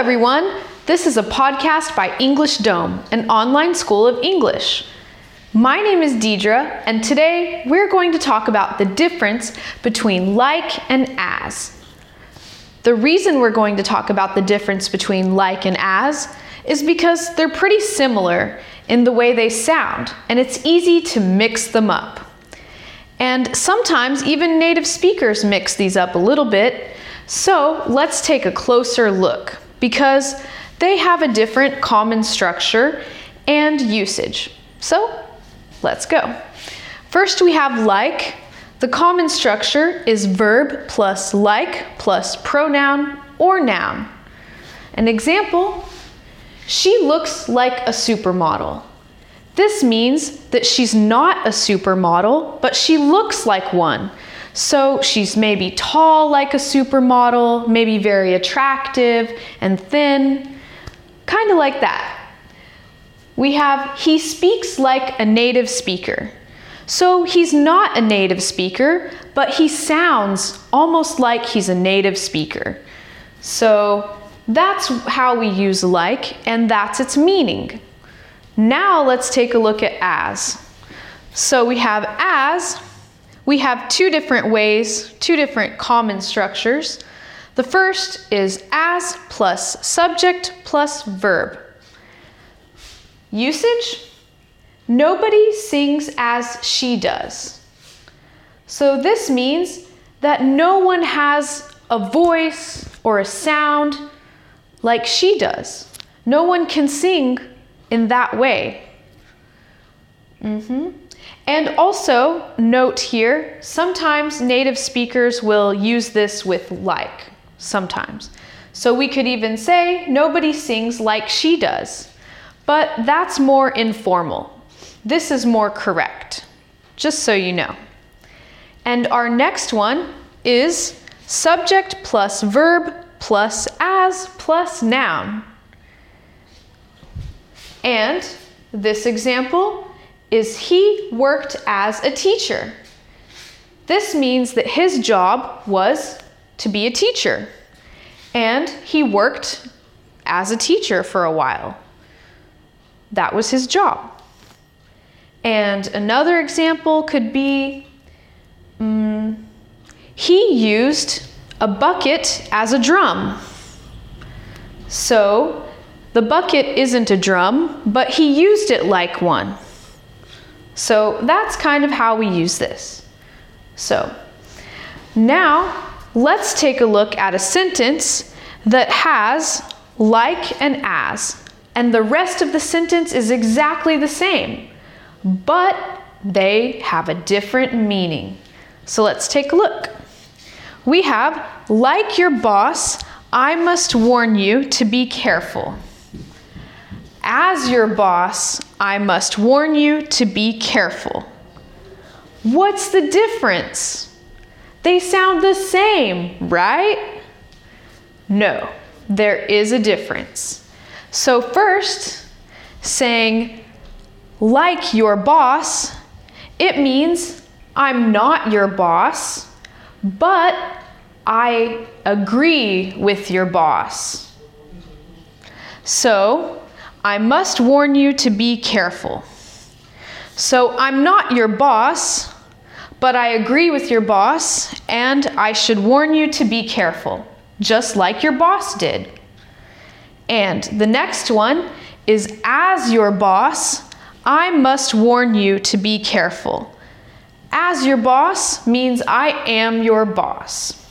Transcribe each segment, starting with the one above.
everyone. This is a podcast by EnglishDom, an online school of English. My name is Deidre, and today we're going to talk about the difference between like and as. The reason we're going to talk about the difference between like and as is because they're pretty similar in the way they sound, and it's easy to mix them up. And sometimes even native speakers mix these up a little bit, so let's take a closer look because they have a different common structure and usage. So let's go. First, we have like. The common structure is verb plus like plus pronoun or noun. An example she looks like a supermodel. This means that she's not a supermodel, but she looks like one. So she's maybe tall like a supermodel, maybe very attractive and thin, kind of like that. We have he speaks like a native speaker. So he's not a native speaker, but he sounds almost like he's a native speaker. So that's how we use like, and that's its meaning. Now let's take a look at as. So we have as we have two different ways, two different common structures. The first is as plus subject plus verb. Usage nobody sings as she does. So this means that no one has a voice or a sound like she does. No one can sing in that way. Mm-hmm. And also, note here, sometimes native speakers will use this with like, sometimes. So we could even say, nobody sings like she does. But that's more informal. This is more correct, just so you know. And our next one is subject plus verb plus as plus noun. And this example is he worked as a teacher. This means that his job was to be a teacher. And he worked as a teacher for a while. That was his job. And another example could be um, he used a bucket as a drum. So the bucket isn't a drum, but he used it like one. So that's kind of how we use this. So now let's take a look at a sentence that has like and as, and the rest of the sentence is exactly the same, but they have a different meaning. So let's take a look. We have, like your boss, I must warn you to be careful. As your boss, I must warn you to be careful. What's the difference? They sound the same, right? No, there is a difference. So, first, saying, like your boss, it means I'm not your boss, but I agree with your boss. So, I must warn you to be careful. So I'm not your boss, but I agree with your boss, and I should warn you to be careful, just like your boss did. And the next one is as your boss, I must warn you to be careful. As your boss means I am your boss.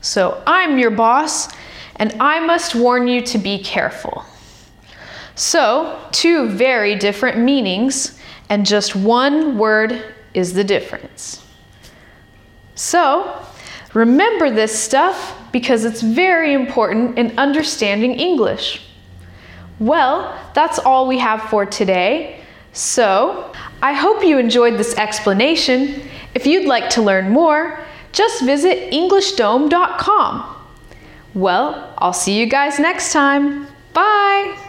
So I'm your boss, and I must warn you to be careful. So, two very different meanings, and just one word is the difference. So, remember this stuff because it's very important in understanding English. Well, that's all we have for today. So, I hope you enjoyed this explanation. If you'd like to learn more, just visit EnglishDom.com. Well, I'll see you guys next time. Bye!